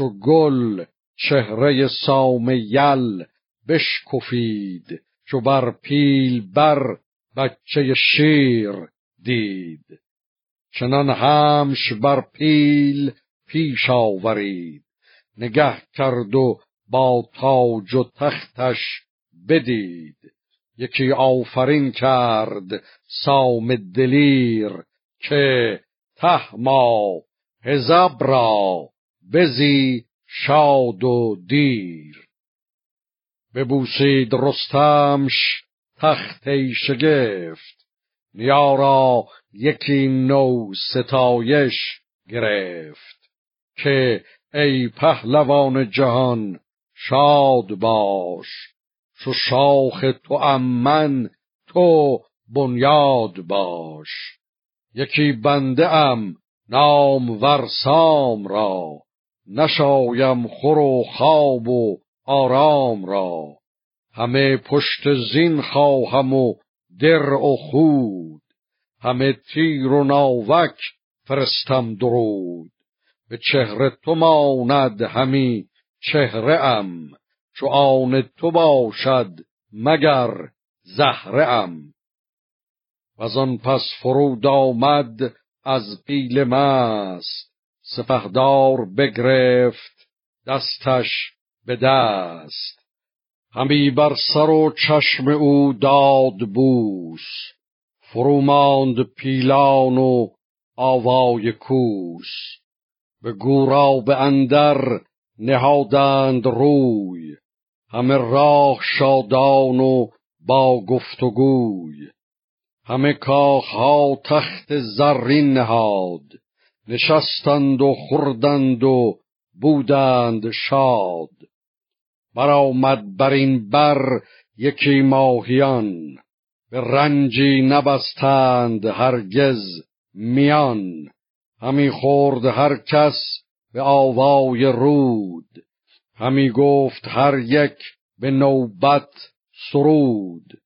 چو گل چهره سام یل بشکفید چو بر پیل بر بچه شیر دید. چنان همش بر پیل پیش آورید. نگه کرد و با تاج و تختش بدید. یکی آفرین کرد سام دلیر که تهما هزب را بزی شاد و دیر. ببوسید رستمش تخت شگفت. نیارا یکی نو ستایش گرفت. که ای پهلوان جهان شاد باش. چو شاخ تو امن تو بنیاد باش. یکی بنده ام نام ورسام را. نشایم خور و خواب و آرام را. همه پشت زین خواهم و در و خود. همه تیر و ناوک فرستم درود. به چهره تو ماند همی چهره ام چو آن تو باشد مگر زهره ام و آن پس فرود آمد از پیل مست. سپهدار بگرفت دستش به دست. همی بر سر و چشم او داد بوس. فرو ماند پیلان و آوای کوس. به گورا به اندر نهادند روی. همه راه شادان و با گفت و گوی همه کاخها تخت زرین نهاد. نشستند و خوردند و بودند شاد. برآمد بر این بر یکی ماهیان به رنجی نبستند هرگز میان. همی خورد هر کس به آوای رود. همی گفت هر یک به نوبت سرود.